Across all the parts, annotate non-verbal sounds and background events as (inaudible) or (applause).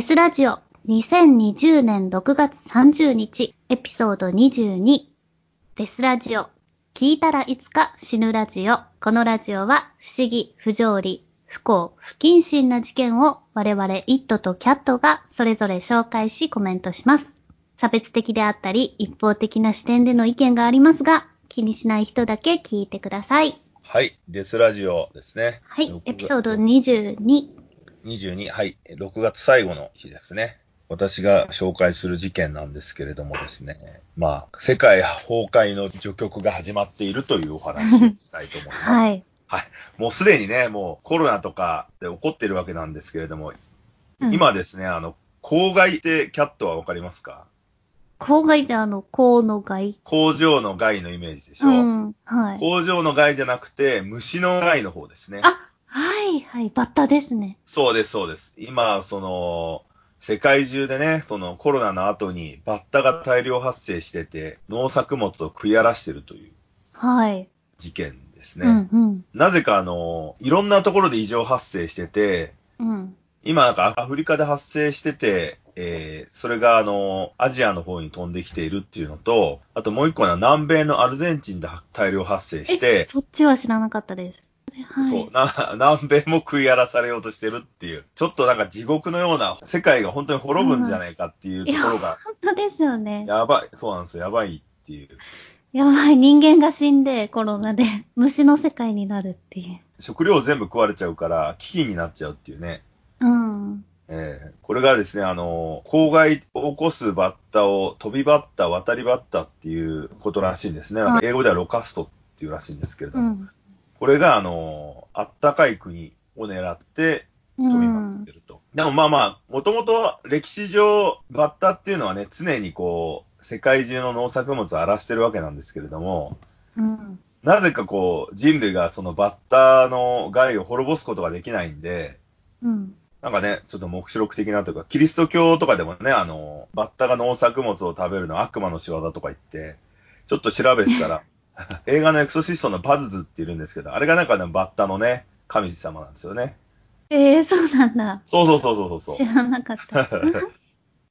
デスラジオ2020年6月30日エピソード22デスラジオ聞いたらいつか死ぬラジオこのラジオは不思議、不条理、不幸、不謹慎な事件を我々イットとキャットがそれぞれ紹介しコメントします。差別的であったり一方的な視点での意見がありますが気にしない人だけ聞いてください。はい。デスラジオですね。はい、エピソード22。22。はい。6月最後の日ですね。私が紹介する事件なんですけれどもですね。まあ、世界崩壊の序曲が始まっているというお話をしたいと思います。(laughs) はい。はい。もうすでにね、もうコロナとかで起こってるわけなんですけれども、うん今ですね、あの、公害ってキャットはわかりますか？公害ってあの、公の害？工場の害のイメージでしょ、うん。はい。工場の害じゃなくて、虫の害の方ですね。あ、はいはい、バッタですね。そうです、そうです。今、その、世界中でね、そのコロナの後にバッタが大量発生してて、農作物を食い荒らしてるというはい。事件ですうね。んうん。なぜかあの、いろんなところで異常発生してて、うん。今なんかアフリカで発生してて、えー、それがあの、アジアの方に飛んできているっていうのと、あともう一個は南米のアルゼンチンで大量発生して、そっちは知らなかったです。はい。そう、な、(laughs) 南米も食い荒らされようとしてるっていう、ちょっとなんか地獄のような、世界が本当に滅ぶんじゃないかっていうところが、本当ですよね。やばい、そうなんですよ、やばいっていう。やばい、人間が死んで、コロナで、虫の世界になるっていう。食料全部食われちゃうから、危機になっちゃうっていうね。うん。えーこれがですね、あの、公害を起こすバッタを飛びバッタ、渡りバッタっていうことらしいんですね。英語ではロカストっていうらしいんですけれども、うん。これが、あの、あったかい国を狙ってう飛びまくっんて。ると。でもまあまあ、もともと歴史上、バッタっていうのはね、常にこう、世界中の農作物を荒らしてるわけなんですけれども、うん。なぜかこう、人類がそのバッタの害を滅ぼすことができないんで、うん。なんかね、ちょっと目視録的なというか、キリスト教とかでもね、あの、バッタが農作物を食べるのは悪魔の仕業とか言って、ちょっと調べてたら、(laughs) 映画のエクソシストのバズズっているんですけど、あれがなんかね、バッタのね、神様なんですよね。ええー、そうなんだ。そうそうそうそうそう知。らなかった。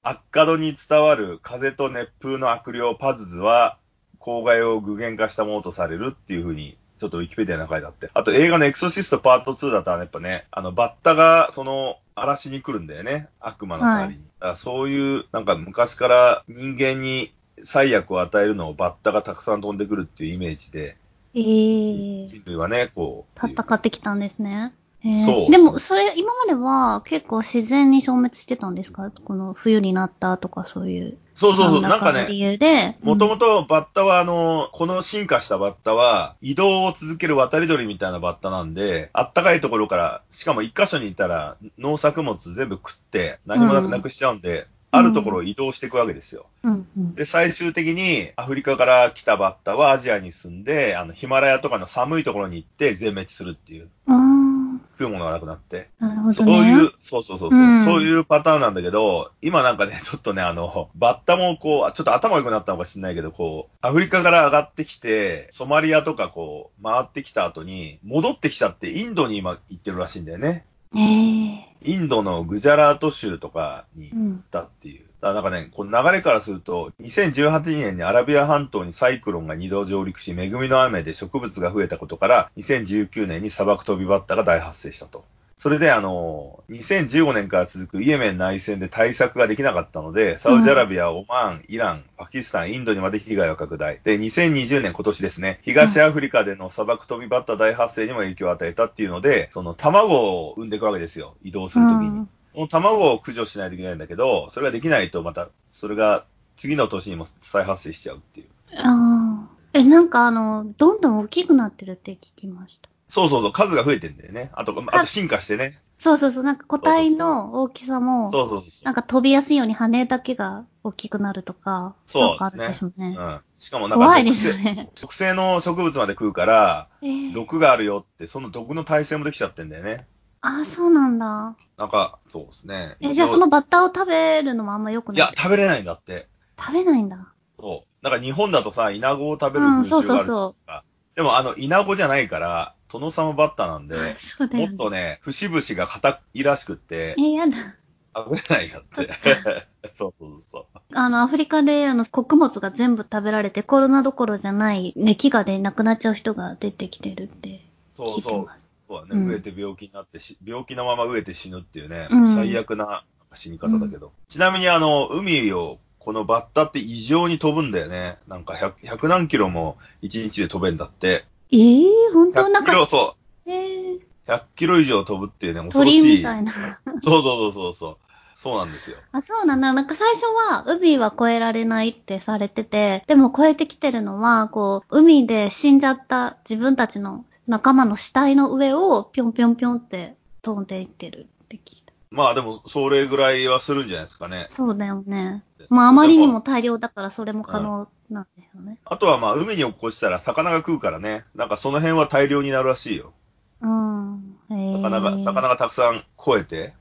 アッカドに伝わる風と熱風の悪霊パズズは、公害を具現化したものとされるっていうふうに、ちょっとウィキペディアに書いてあって。あと映画のエクソシストパート2だとやっぱね、あの、バッタが、その、嵐に来るんだよね。悪魔の代わりに。だからそういう、なんか昔から人間に災悪を与えるのをバッタがたくさん飛んでくるっていうイメージで、ええー。人類はね、こう、戦ってきたんですね。へーそうでも、それ、今までは結構自然に消滅してたんですか？この冬になったとかそういう。そうそうそう、何なんかね、理由で。もともとバッタはあの、この進化したバッタは移動を続ける渡り鳥みたいなバッタなんで、あったかいところから、しかも一箇所にいたら農作物全部食って何もなくうんなくしちゃうんで、あるところを移動していくわけですよ。うんうん。で、最終的にアフリカから来たバッタはアジアに住んで、あの、ヒマラヤとかの寒いところに行って全滅するっていう、あ食うものがなくなって。あ、なるほそうどね。いう、そうそうそうそう、うんそういうパターンなんだけど、今なんかね、(laughs) ちょっとね、あの、バッタもこう、ちょっと頭良くなったのかしんないけど、こう、アフリカから上がってきて、ソマリアとかこう、回ってきた後に、戻ってきちゃってインドに今行ってるらしいんだよね。ええインドのグジャラート州とかに行っうん。たっていう。なんかね、この流れからすると、2018年にアラビア半島にサイクロンが2度上陸し、恵みの雨で植物が増えたことから、2019年に砂漠飛びバッタが大発生したと。それであの、2015年から続くイエメン内戦で対策ができなかったので、サウジアラビア、オマーン、イラン、パキスタン、インドにまで被害を拡大。で、2020年今年ですね、東アフリカでの砂漠飛びバッタ大発生にも影響を与えたっていうので、その卵を産んでいくわけですよ。移動するときに。うんこの卵を駆除しないといけないんだけど、それができないとまた、それが次の年にも再発生しちゃうっていう。ああ。え、なんかあの、どんどん大きくなってるって聞きました。そうそうそう、数が増えてんだよね。あと、あと進化してね。そうそうそう、なんか個体の大きさも、そうそうそうそなんか飛びやすいように羽だけが大きくなるとか、そうでしょうね。う。うん。しかもなんか毒怖いですね。毒性の植物まで食うから、えー毒があるよって、その毒の耐性もできちゃってんだよね。ああ、そうなんだ。なんか、そうですね。え、じゃあそのバッタを食べるのもあんま良くない？いや、食べれないんだって。食べないんだ。そう。なんか日本だとさ、イナゴを食べるがあるそうそうそでもあの、イナゴじゃないから、トノサマバッタなんで、う。そうだもよね。っとね、節々が硬いらしくって、え、やだ。食べれないやって。(laughs) そうそうそう。あの、アフリカで、あの、穀物が全部食べられて、コロナどころじゃない、ね、飢餓で亡くなっちゃう人が出てきてるってそうそう。聞いてます。そうだね、うん飢えて病気になってし、病気のまま飢えて死ぬっていうね、うん最悪な死に方だけど。ちなみにあの、海を、このバッタって異常に飛ぶんだよね。なんか100、100何キロも1日で飛べんだって。ええー、本当？なん100キロ、か、そえー、う。100キロ以上飛ぶっていうね、恐ろ鳥しい。みたいな。(laughs) そうそうそうそうそう。そうなんですよ。あ、そうなんだ。なんか最初は海は越えられないってされてて、でも越えてきてるのは、こう、海で死んじゃった自分たちの仲間の死体の上をぴょんぴょんぴょんって飛んでいってるって聞いた。まあでも、それぐらいはするんじゃないですかね。そうだよね。まああまりにも大量だからそれも可能なんですよね。あとはまあ、海に落っこちたら魚が食うからね。なんかその辺は大量になるらしいよ。うん。魚が、魚がたくさん超えて。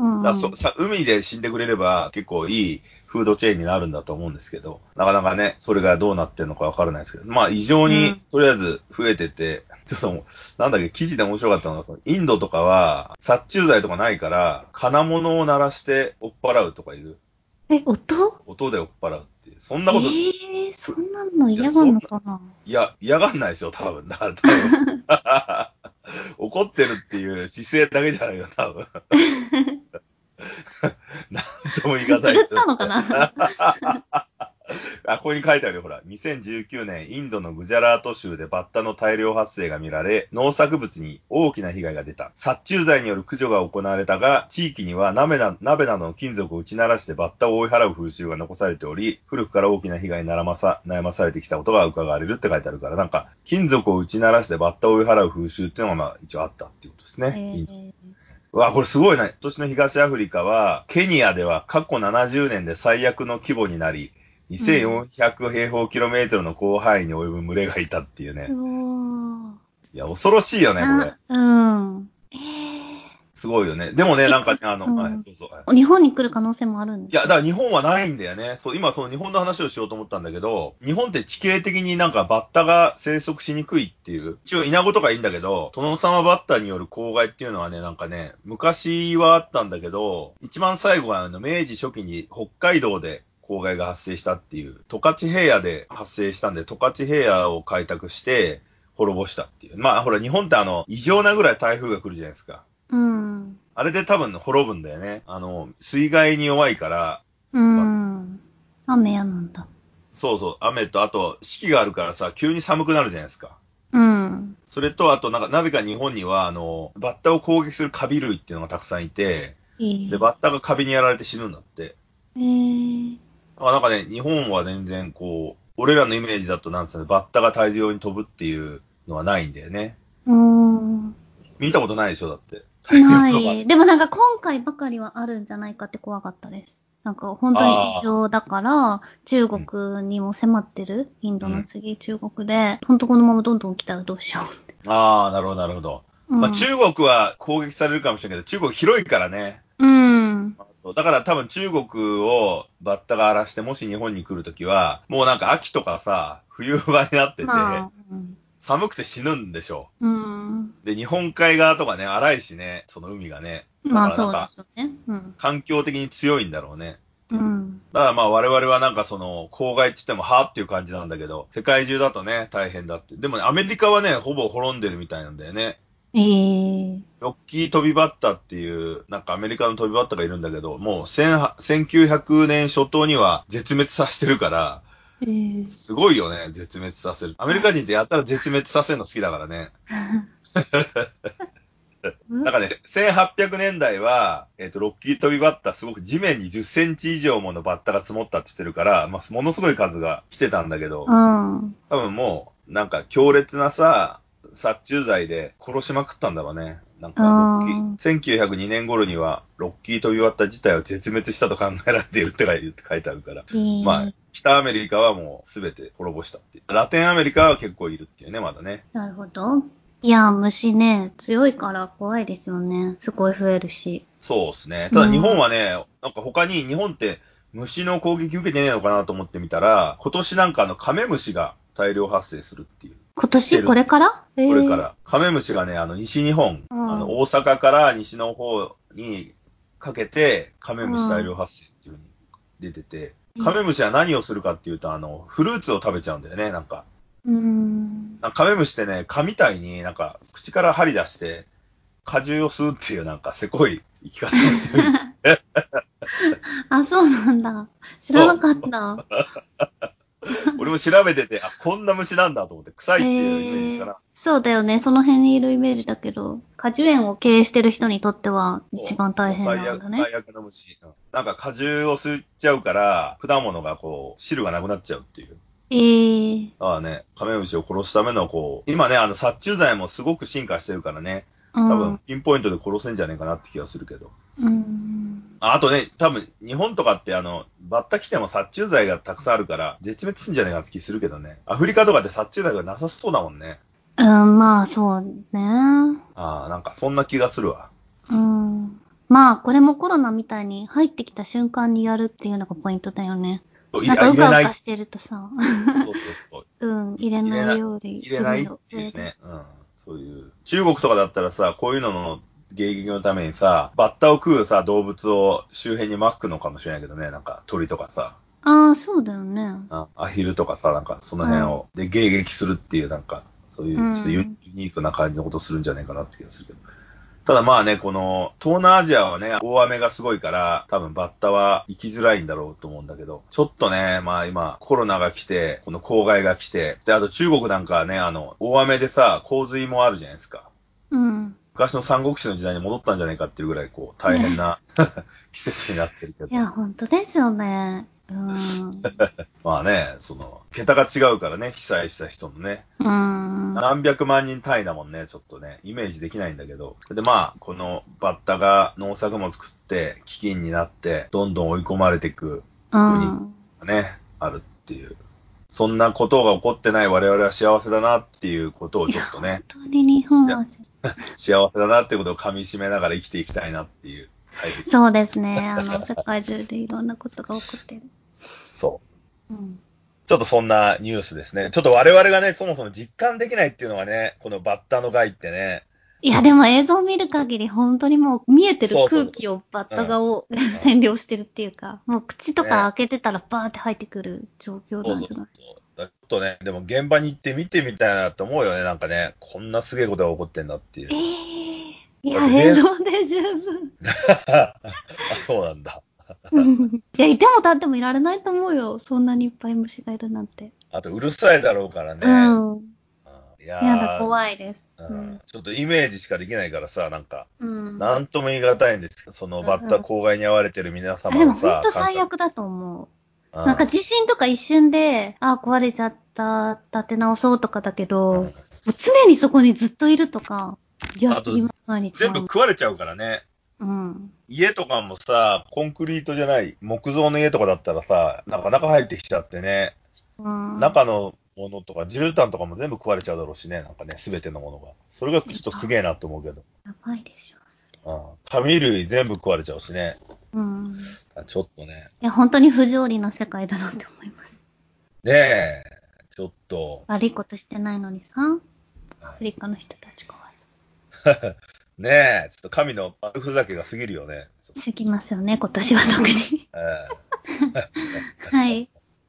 うんだそさ海で死んでくれれば結構いいフードチェーンになるんだと思うんですけど、なかなかね、それがどうなってんのかわからないですけど、まあ異常に、うんとりあえず増えてて、ちょっともう、なんだっけ、記事で面白かったのが、そのインドとかは殺虫剤とかないから、金物を鳴らして追っ払うとかいう、え、音？音で追っ払うっていう、そんなこと、いええー、そんなの嫌がんのかな？や、嫌がんないでしょ、多分。だから多分。(laughs) (laughs) 怒ってるっていう姿勢だけじゃないよ、多分。(laughs) なんとも言い難い狂。ったのかな？(laughs) あ、ここに書いてあるよ、ほら。2019年、インドのグジャラート州でバッタの大量発生が見られ、農作物に大きな被害が出た。殺虫剤による駆除が行われたが、地域には鍋な鍋などの金属を打ち鳴らしてバッタを追い払う風習が残されており、古くから大きな被害に悩まさ悩まされてきたことが伺われるって書いてあるから、なんか、金属を打ち鳴らしてバッタを追い払う風習っていうのがまあ一応あったっていうことですね。えうわ、これすごいな。今年の東アフリカは、ケニアでは過去70年で最悪の規模になり、2400平方キロメートルの広範囲に及ぶ群れがいたっていうねー、。うおーいや、恐ろしいよね、これ。あうん。えすごいよね。でもね、なんかね、あの、うんはい、どうぞ。はいー、日本に来る可能性もあるんですいや、だから日本はないんだよね。そう、今その日本の話をしようと思ったんだけど、日本って地形的になんかバッタが生息しにくいっていう。一応稲子とかいいんだけど、殿様バッタによる公害っていうのはね、なんかね、昔はあったんだけど、一番最後はあの明治初期に北海道で公害が発生したっていう、十勝平野で発生したんで、十勝平野を開拓して滅ぼしたっていう。まあほら、日本ってあの、異常なぐらい台風が来るじゃないですか。うん。あれで多分滅ぶんだよね。あの、水害に弱いから、うん。雨嫌なんだ。そうそう、雨と、あと、四季があるからさ、急に寒くなるじゃないですか。うん。それと、あと、なんか、なぜか日本には、あの、バッタを攻撃するカビ類っていうのがたくさんいて、いい。で、バッタがカビにやられて死ぬんだって。えー、なんかね、日本は全然こう、俺らのイメージだとなんつうの、バッタが大量に飛ぶっていうのはないんだよね。うーん。見たことないでしょ、だって。(laughs) ない。でもなんか今回ばかりはあるんじゃないかって怖かったです。なんか本当に異常だから、中国にも迫ってる、インドの次、中国で、本当このままどんどん来たらどうしようって。ああ、なるほど、なるほど。うん、まあ、中国は攻撃されるかもしれないけど、中国広いからね。うん。だから多分中国をバッタが荒らして、もし日本に来るときは、もうなんか秋とかさ、冬場になってて、まあ、うん。寒くて死ぬんでしょうん。う。で、日本海側とかね、荒いしね、その海がね。まあだからなんかそうでしょうね。うん。環境的に強いんだろうね。うん。だからまあ我々はなんかその、公害って言ってもはぁっていう感じなんだけど、世界中だとね、大変だって。でもね、アメリカはね、ほぼ滅んでるみたいなんだよね。えー。ロッキー飛びバッタっていう、なんかアメリカの飛びバッタがいるんだけど、もう1000 1900年初頭には絶滅させてるから、えー。すごいよね、絶滅させる。アメリカ人ってやったら絶滅させるの好きだからね。だからね、1800年代は、えっ、と、ロッキー飛びバッタ、すごく地面に10センチ以上ものバッタが積もったって言ってるから、まあ、ものすごい数が来てたんだけど、うん。多分もう、なんか強烈なさ、殺虫剤で殺しまくったんだろうね。なんかロッキー、1902年頃には、ロッキー飛びバッタ自体は絶滅したと考えられているって書いてあるから。えー、まあ、北アメリカはもう全て滅ぼしたっていう。ラテンアメリカは結構いるっていうね、まだね。なるほど。いや、虫ね、強いから怖いですよね。すごい増えるし。そうですね。ただ日本はね、なんか他に日本って虫の攻撃受けてねえのかなと思ってみたら、今年なんかあのカメムシが大量発生するっていう。今年？これから？えーこれから。カメムシがね、あの西日本、うんあの大阪から西の方にかけて、カメムシ大量発生っていう風に出てて、カメムシは何をするかっていうと、あの、フルーツを食べちゃうんだよね、なんか。うーん。カメムシってね、蚊みたいになんか口から針出して、果汁を吸うっていうなんかせこい生き方をしてる。(laughs) あ、そうなんだ。知らなかった。(laughs) 俺も調べてて、あ、こんな虫なんだと思って、臭いっていうイメージしかな。そうだよね。その辺にいるイメージだけど、果樹園を経営してる人にとっては一番大変なんだ最悪、ね。最悪な虫。うんなんか果汁を吸っちゃうから、果物がこう、汁がなくなっちゃうっていう。えー。ああね、カメムシを殺すためのこう、今ね、あの殺虫剤もすごく進化してるからね、うん。多分ピンポイントで殺せんじゃねえかなって気がするけど。うん。ああとね、多分日本とかってあの、バッタ来ても殺虫剤がたくさんあるから、絶滅すんじゃねえかって気するけどね。アフリカとかで殺虫剤がなさそうだもんね。うん、まあそうね。ああ、なんかそんな気がするわ。うん。まあ、これもコロナみたいに入ってきた瞬間にやるっていうのがポイントだよね。いなんかう入れない。かうかそしてるとさ、うそうそう。(laughs) うん、入れないより。入れないっていうね。うん。中国とかだったらさ、こういうのの迎撃のためにさ、バッタを食うさ、動物を周辺に巻くのかもしれないけどね。なんか鳥とかさ、ああ、そうだよね。あアヒルとかさ、なんかその辺を、で迎撃するっていう、なんか、そういうう、んちょっとユニークな感じのことするんじゃないかなって気がするけど。ただまあね、この、東南アジアはね、大雨がすごいから、多分バッタは行きづらいんだろうと思うんだけど、ちょっとね、まあ今、コロナが来て、この公害が来て、で、あと中国なんかはね、あの、大雨でさ、洪水もあるじゃないですか。うん。昔の三国志の時代に戻ったんじゃないかっていうぐらい、こう、大変な (laughs) 季節になってるけどい。や、ほんとですよね。うん。まあね、その、桁が違うからね、被災した人のね。うん。何百万人単位だもんね、ちょっとね、イメージできないんだけど。で、まあ、このバッタが農作物食って、飢饉になって、どんどん追い込まれていく、うん。ね、あるっていう。そんなことが起こってない我々は幸せだなっていうことをちょっとね、本当に日本は、(laughs) 幸せだなっていうことを噛み締めながら生きていきたいなっていう。はい、そうですね。あの、世界中でいろんなことが起こってる。そう。うん。ちょっとそんなニュースですね。ちょっと我々がね、そもそも実感できないっていうのがね、このバッタの害ってね、いや、でも映像を見る限り、本当にもう見えてるそうそう空気をバッタがを占領してるっていうか、もう口とか開けてたらバーって入ってくる状況そうそうそうなんじゃない。だちょっとね、でも現場に行って見てみたいなと思うよね、なんかね、こんなすげえことが起こってんだっていうえ。えいや、映像で十分。(laughs) あ、そうなんだ。う (laughs) んいや、いても立ってもいられないと思うよ。そんなにいっぱい虫がいるなんて。あと、うるさいだろうからね。うん。うんいやーやだ、怖いです。ううんん。ちょっとイメージしかできないからさ、なんか、うん。なんとも言い難いんですけど、そのバッタ公害に遭われてる皆あでも様のさ本、当最悪だと思う。感なんか地震とか一瞬で、あ、壊れちゃった、立て直そうとかだけど、うんもう常にそこにずっといるとか、いやあ、と今毎日。全部食われちゃうからね。うん。家とかもさ、コンクリートじゃない、木造の家とかだったらさ、なんか中入ってきちゃってね、うん。中のものとか、絨毯とかも全部食われちゃうだろうしね、なんかね、すべてのものが。それがちょっとすげえなと思うけど。やばいでしょ。うん。紙類全部食われちゃうしね。うん。ちょっとね。いや、本当に不条理な世界だなって思います。ねえ、ちょっと、悪いことしてないのにさ、アフリカの人たちかわい (laughs) ねえ、ちょっと神の悪ふざけが過ぎるよね。過ぎますよね、今年は特に。えはい。え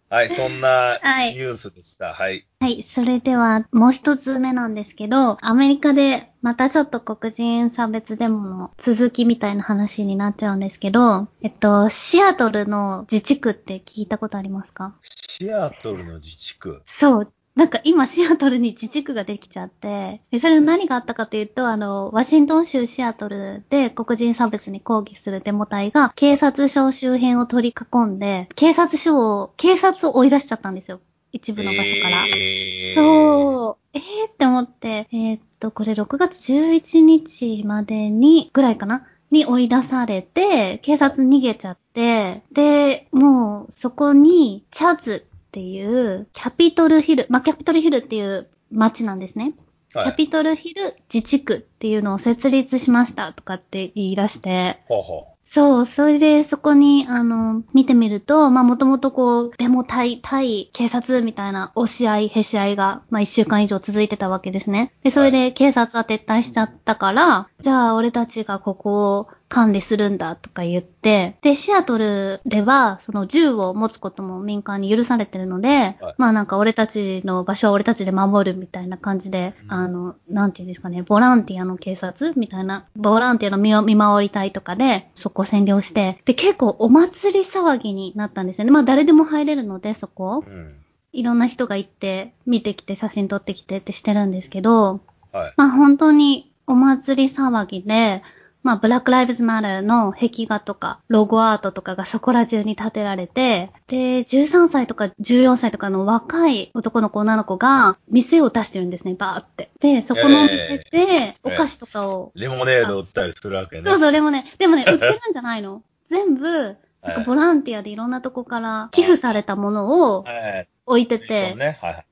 はい、そんなはいニュースでした。はい。はい。それでは、もう一つ目なんですけど、アメリカでまたちょっと黒人差別デモの続きみたいな話になっちゃうんですけど、えっと、シアトルの自治区って聞いたことありますか？シアトルの自治区？そう。なんか今シアトルに自治区ができちゃって、でそれ何があったかというと、あの、ワシントン州シアトルで黒人差別に抗議するデモ隊が警察署周辺を取り囲んで、警察署を、警察を追い出しちゃったんですよ。一部の場所から。えー、そう。えーって思って、えーっと、これ6月11日までに、ぐらいかな？に追い出されて、警察逃げちゃって、で、もうそこに、チャズっていう、キャピトルヒル、まあ、キャピトルヒルっていう街なんですね。はい、キャピトルヒル自治区っていうのを設立しましたとかって言い出して、ほうほそう、それでそこに、あの、見てみると、まあもともとこう、デモ対、対警察みたいな押し合い、へし合いが、まあ一週間以上続いてたわけですね。で、それで警察は撤退しちゃったから、じゃあ俺たちがここを管理するんだとか言って、で、シアトルでは、その銃を持つことも民間に許されてるので、はいまあなんか俺たちの場所は俺たちで守るみたいな感じで、うんあの、なんていうんですかね、ボランティアの警察みたいな、ボランティアの見見守り隊とかで、そこを占領して、で、結構お祭り騒ぎになったんですよね。まあ誰でも入れるので、そこ。うん。いろんな人が行って、見てきて、写真撮ってきてってしてるんですけど、はい。まあ本当にお祭り騒ぎで、まあブラックライブズマターの壁画とか、ロゴアートとかがそこら中に建てられて、で、13歳とか14歳とかの若い男の子女の子が店を出してるんですね、バーって。で、そこの店でお菓子とかを、レモネード売ったりするわけね。そうそう、でもね、でもね、(laughs) 売ってるんじゃないの全部、なんはいかボランティアでいろんなとこから寄付されたものをはい。置いてて。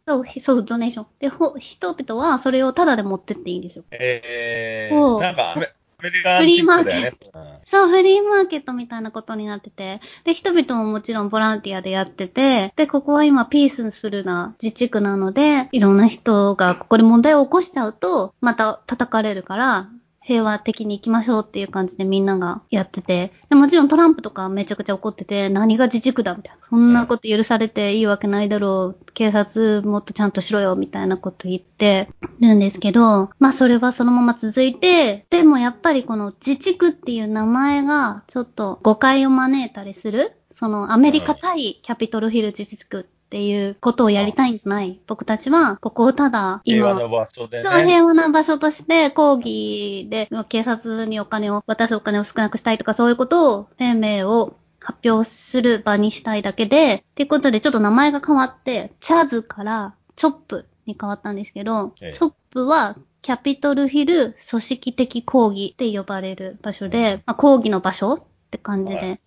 そう、ひそう、ドネーション。で、ほ、人々はそれをタダで持ってっていいんですよ。えー、なんかアメ、リカンチックだよね。うん。そう、フリーマーケットみたいなことになってて、で、人々ももちろんボランティアでやってて、で、ここは今ピースフルな自治区なので、いろんな人がここで問題を起こしちゃうと、また叩かれるから、平和的に行きましょうっていう感じでみんながやってて、でもちろんトランプとかめちゃくちゃ怒ってて、何が自治区だみたいな。そんなこと許されていいわけないだろう。警察もっとちゃんとしろよみたいなこと言ってるんですけど、まあそれはそのまま続いて、でもやっぱりこの自治区っていう名前がちょっと誤解を招いたりする。そのアメリカ対キャピトルヒル自治区っていうことをやりたいんじゃない？僕たちはここをただ今平和の場所ね。平和な場所として、抗議で、警察にお金を、渡すお金を少なくしたいとか、そういうことを、声明を発表する場にしたいだけで、っていうことで、ちょっと名前が変わって、チャズからチョップに変わったんですけど、ええチョップは、キャピトルヒル組織的抗議って呼ばれる場所で、まあ、抗議の場所って感じで、はい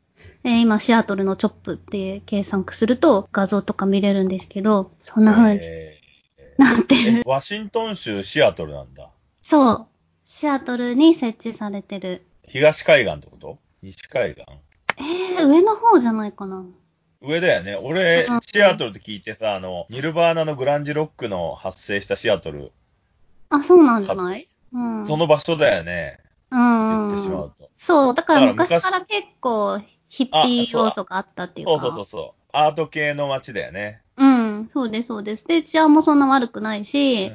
えー今、シアトルのチョップって計算すると画像とか見れるんですけど、そんな風にえなってる。ワシントン州シアトルなんだ。そう。シアトルに設置されてる。東海岸ってこと？西海岸？えー、上の方じゃないかな。上だよね。俺うん、シアトルって聞いてさ、あの、ニルバーナのグランジロックの発生したシアトル、あ、そうなんじゃない？うん。その場所だよね。うん言ってしまうと。そう、だから昔から結構ヒッピー要素があったっていうか。そうそうそうそう。アート系の街だよね。うん、そうです、そうです。で、治安もそんな悪くないし、うん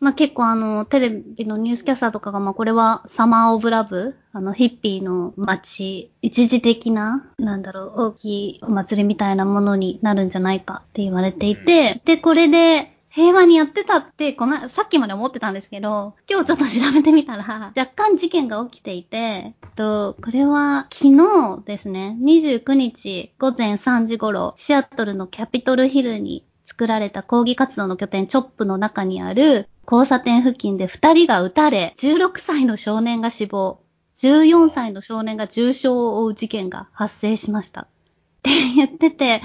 まあ結構あの、テレビのニュースキャスターとかが、まあこれはサマーオブラブ、あの、ヒッピーの街、一時的な、なんだろう、大きいお祭りみたいなものになるんじゃないかって言われていて、で、これで、平和にやってたって、この、さっきまで思ってたんですけど、今日ちょっと調べてみたら、若干事件が起きていて、えっと、これは昨日ですね、29日午前3時頃、シアトルのキャピトルヒルに作られた抗議活動の拠点チョップの中にある交差点付近で2人が撃たれ、16歳の少年が死亡、14歳の少年が重傷を負う事件が発生しました。って言ってて、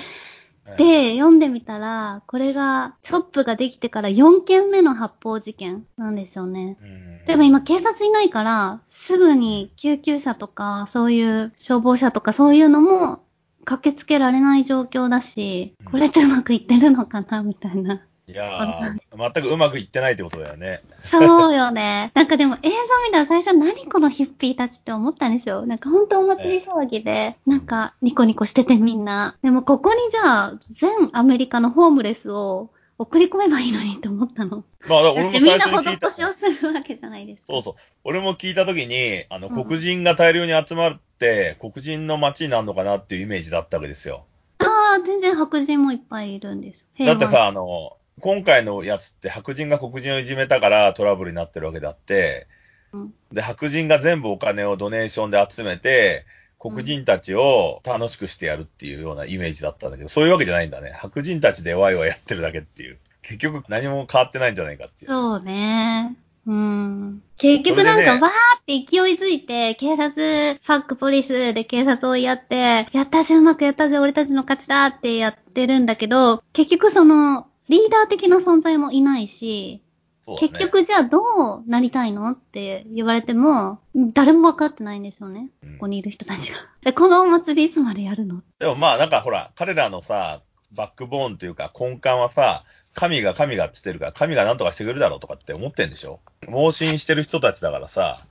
で、読んでみたら、これが、チョップができてから4件目の発砲事件なんですよね。うんでも今警察いないから、すぐに救急車とか、そういう消防車とかそういうのも駆けつけられない状況だし、これってうまくいってるのかなみたいな。いやー、全くうまくいってないってことだよね。そうよね。なんかでも映像見たら最初何このヒッピーたちって思ったんですよ。なんか本当お祭り騒ぎで、なんかニコニコしててみんな。でもここにじゃあ全アメリカのホームレスを送り込めばいいのにって思ったの。まあ、俺もてみんな最初に聞いた。施しをするわけじゃないですか。そうそう。俺も聞いたときに、あの、うん黒人が大量に集まって、黒人の街になるのかなっていうイメージだったわけですよ。ああ、全然白人もいっぱいいるんです。だってさ、あの、今回のやつって白人が黒人をいじめたからトラブルになってるわけであって、うんで、白人が全部お金をドネーションで集めて、黒人たちを楽しくしてやるっていうようなイメージだったんだけど、そういうわけじゃないんだね。白人たちでワイワイやってるだけっていう。結局何も変わってないんじゃないかっていう。そうね。うん。結局なんか、ねわーって勢いづいて、警察、ファックポリスで警察をやって、やったぜ、うまくやったぜ、俺たちの勝ちだってやってるんだけど、結局その、リーダー的な存在もいないし、ね。結局じゃあどうなりたいのって言われても、誰も分かってないんですよね。うん。ここにいる人たちが。(laughs) で、このお祭りいつまでやるの？でもまあなんかほら、彼らのさ、バックボーンというか根幹はさ、神が神がって言ってるから、神が何とかしてくれるだろうとかって思ってんでしょ？盲信してる人たちだからさ、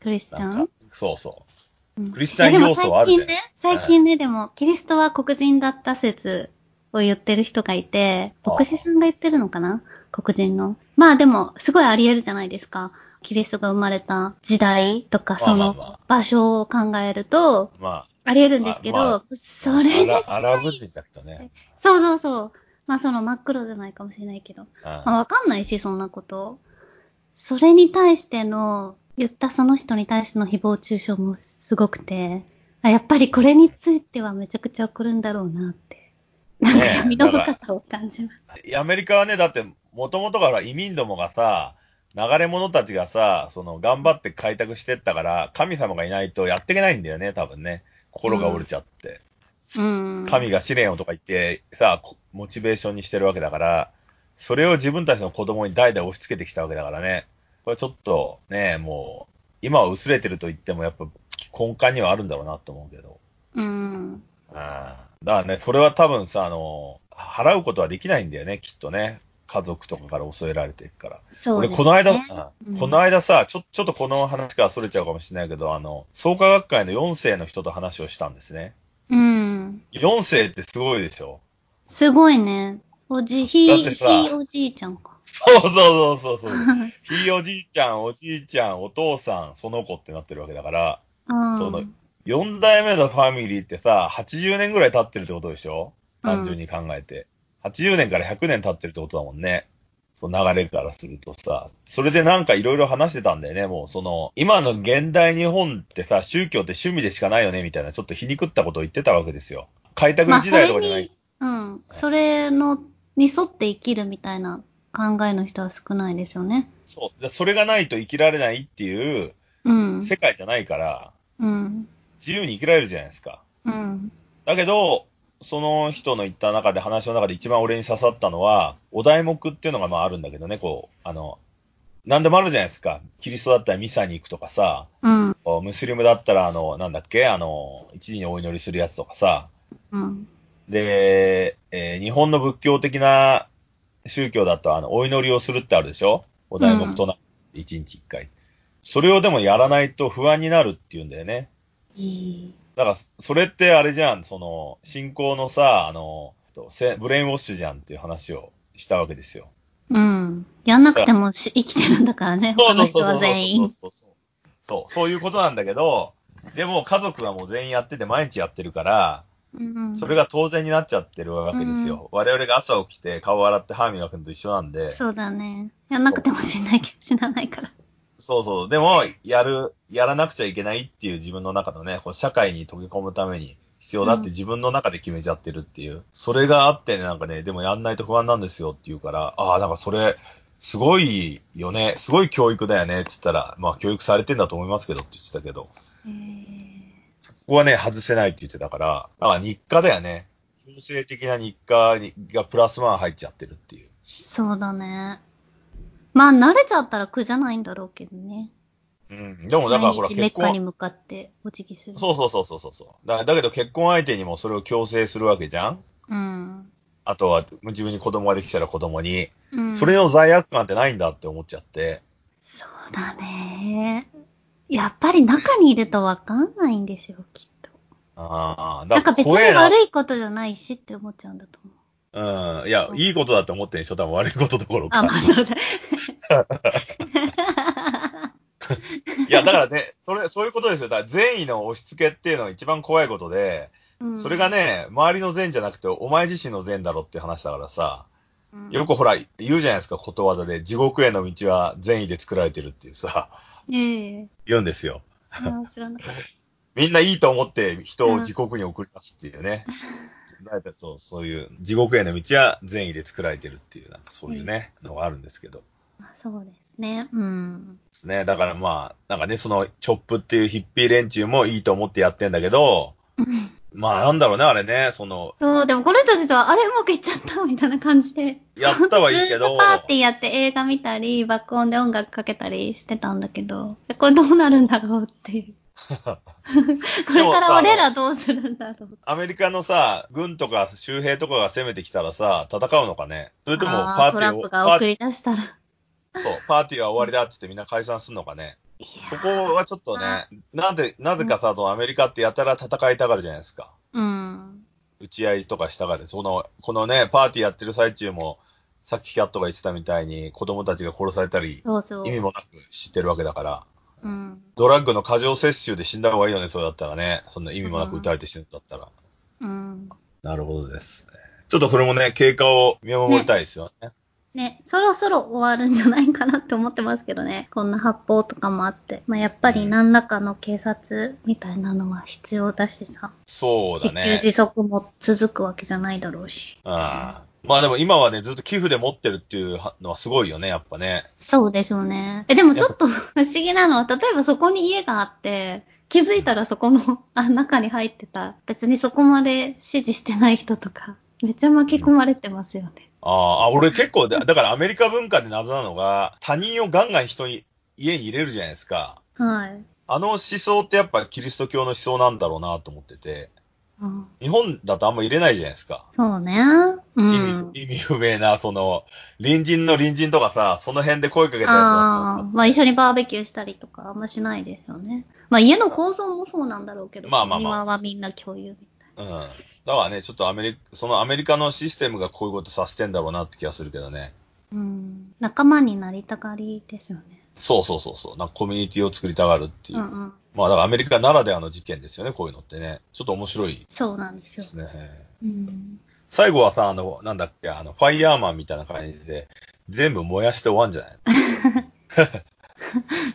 クリスチャン？そうそう。うん。クリスチャン要素はあるじゃん最近ね、最近ね、でも、キリストは黒人だった説を言ってる人がいて、牧師さんが言ってるのかな？黒人の。まあでも、すごいあり得るじゃないですか。キリストが生まれた時代とか、その場所を考えると、まあり得るんですけど、まあまあそれアで、ラブ人だけどね。そうそうそう。まあその真っ黒じゃないかもしれないけど。うんまあわかんないし、そんなこと。それに対しての、言ったその人に対しての誹謗中傷もすごくて、あやっぱりこれについてはめちゃくちゃ来るんだろうなって。ね (laughs) 身の深さを感じます。アメリカはね、だって、もともとから移民どもがさ、流れ者たちがさ、その、頑張って開拓してったから、神様がいないとやっていけないんだよね、多分ね。心が折れちゃって。うん。神が試練をとか言って、さ、こモチベーションにしてるわけだから、それを自分たちの子供に代々押し付けてきたわけだからね。これちょっと、ね、もう、今は薄れてると言っても、やっぱ根幹にはあるんだろうなと思うけど。うん。ああだからね、それは多分さ、あの、払うことはできないんだよね、きっとね。家族とかから襲えられてるから。俺、そうね。この間、うんうんこの間さ、ちょ、ちょっとこの話からそれちゃうかもしれないけど、あの、創価学会の4世の人と話をしたんですね。うん。4世ってすごいでしょ？すごいね。おじ、ひひおじいちゃんか。そうそうそうそうそう。(laughs) ひいおじいちゃん、おじいちゃん、お父さん、その子ってなってるわけだから、うん。その4代目のファミリーってさ、80年ぐらい経ってるってことでしょ？単純に考えて。80年から100年経ってるってことだもんね。その流れからするとさ。それでなんかいろいろ話してたんだよね。もうその、今の現代日本ってさ、宗教って趣味でしかないよねみたいな、ちょっと皮肉ったことを言ってたわけですよ。開拓まあ、時代とかじゃない。に、うん。それの、に沿って生きるみたいな考えの人は少ないですよね。そう。でそれがないと生きられないっていううん。世界じゃないから、うん。自由に生きられるじゃないですか。うん。だけど、その人の言った中で、話の中で一番俺に刺さったのは、お題目っていうのがまああるんだけどね、こう、あの、何でもあるじゃないですか。キリストだったらミサに行くとかさ、うん。ムスリムだったら、あの、なんだっけ、あの、一時にお祈りするやつとかさ、うん。で、えー日本の仏教的な宗教だと、あの、お祈りをするってあるでしょ？お題目となって一日一回。それをでもやらないと不安になるっていうんだよね。だから、それってあれじゃん、その、信仰のさ、あの、ブレインウォッシュじゃんっていう話をしたわけですよ。うん。やんなくてもし生きてるんだからね、他の人は全員。そうそういうことなんだけど、でも家族はもう全員やってて毎日やってるから、うん。それが当然になっちゃってるわけですよ。我々が朝起きて顔洗って歯磨くのと一緒なんで、そうだね。やんなくても死んないけど、死なないから。そうそう。でも、やる、やらなくちゃいけないっていう自分の中のね、こう社会に溶け込むために必要だって自分の中で決めちゃってるっていう。それがあってね、なんかね、でもやんないと不安なんですよって言うから、ああ、なんかそれ、すごいよね。すごい教育だよね。って言ったら、まあ教育されてんだと思いますけどって言ってたけど、えーここはね、外せないって言ってたから、だから日課だよね。強制的な日課にがプラスワン入っちゃってるっていう。そうだね。まあ、慣れちゃったら苦じゃないんだろうけどね。うん。でもだからほら結婚、ッカに向かってお辞儀する。そうそうそうそうそうそう。だだけど結婚相手にもそれを強制するわけじゃんうん。あとは自分に子供ができたら子供に、うん。それの罪悪感ってないんだって思っちゃって。そうだね。やっぱり中にいるとわかんないんですよ、きっと。ああ、だなんか別に。悪いことじゃないしって思っちゃうんだと思う。うん。いや、いいことだって思ってんでしょ？多分悪いことどころか。あ、まあそうだ。(laughs) いや、だからね、それ、そういうことですよ。だから善意の押し付けっていうのが一番怖いことで、うんそれが、ね、周りの善じゃなくて、お前自身の善だろって話だからさ、うんよくほら、言うじゃないですか、ことわざで、地獄への道は善意で作られてるっていうさ、ええ言うんですよ。あー知らなかった。みんないいと思って人を地獄に送り出すっていうね。そう、そういう、地獄への道は善意で作られてるっていう、なんかそういうね、のがあるんですけど。まあそうですね。うん。ですね。だからまあ、なんかね、その、チョップっていうヒッピー連中もいいと思ってやってんだけど、まあなんだろうね、あれね、その、そう、でもこの人たちは、あれうまくいっちゃったみたいな感じで。やったはいいけどと、パーティーやって映画見たり、爆音で音楽かけたりしてたんだけど、これどうなるんだろうっていう。(laughs) これから俺らどうするんだろう。アメリカのさ、軍とか周兵とかが攻めてきたらさ、戦うのかね？それともパーティーを、パーが送り出したら。そう、パーティーは終わりだって言ってみんな解散するのかね？そこはちょっとね、なんで、なぜかさ、そのアメリカってやたら戦いたがるじゃないですか。うん。打ち合いとかしたがる。その、このね、パーティーやってる最中も、さっきキャットが言ってたみたいに、子供たちが殺されたり、そうそう。意味もなく知ってるわけだから、うん。ドラッグの過剰摂取で死んだ方がいいよね、そうだったらね。そんな意味もなく撃たれて死ぬんだったら。うん。なるほどですね。ちょっとそれもね、経過を見守りたいですよね。ね、そろそろ終わるんじゃないかなって思ってますけどね。こんな発砲とかもあって。まあ、やっぱり何らかの警察みたいなのは必要だしさ。そうだね。自給自足も続くわけじゃないだろうし。うん。まあでも今はね、ずっと寄付で持ってるっていうのはすごいよね、やっぱね。そうですよね。え、でもちょっと不思議なのは、例えばそこに家があって、気づいたらそこの、あ、中に入ってた、別にそこまで指示してない人とか、めっちゃ巻き込まれてますよね。ああ、俺結構だ、だからアメリカ文化で謎なのが、他人をガンガン人に、家に入れるじゃないですか。はい。あの思想ってやっぱキリスト教の思想なんだろうなと思ってて、うん、日本だとあんま入れないじゃないですか。そうね。う意ん。味、意味不明な、その、隣人の隣人とかさ、その辺で声かけたやつああ、まあ一緒にバーベキューしたりとかあんましないですよね。まあ家の構造もそうなんだろうけど、まあまあまあ庭はみんな共有みたいうん。だからね、ちょっとアメリカ、そのアメリカのシステムがこういうことさせてんだろうなって気がするけどね。な。うん。仲間になりたがりですよね。そうそうそうそう。なコミュニティを作りたがるっていうう。んうん。まあだからアメリカならではの事件ですよね、こういうのってね。ちょっと面白いそうなんですよ。うん。最後はさ、あの、なんだっけ、あの、ファイヤーマンみたいな感じで、全部燃やして終わんじゃない？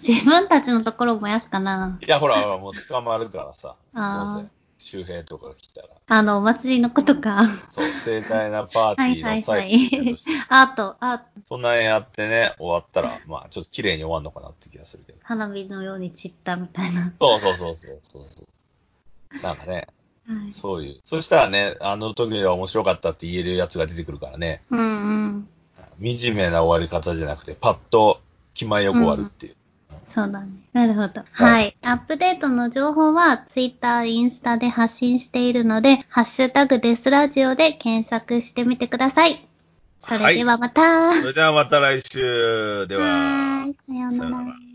(laughs) 自分たちのところを燃やすかないや、ほら、ほらもう捕まるからさ。あーどうせ、周平とか来たら。あの、お祭りの子とか。そう、盛大なパーティーの最はいはいはい中。アート、アート、そんなにやってね、終わったら、まあ、ちょっと綺麗に終わるのかなって気がするけど。花火のように散ったみたいな。そうそうそうそうそうそう。なんかね、はい。そういう。そしたらね、あの時は面白かったって言えるやつが出てくるからね。うんうん。惨めな終わり方じゃなくて、パッと気前よく終わるっていう。そうだね。なるほど。はい。アップデートの情報は、ツイッター、インスタで発信しているので、ハッシュタグデスラジオで検索してみてください。それではまた。それではまた来週では。さようなら。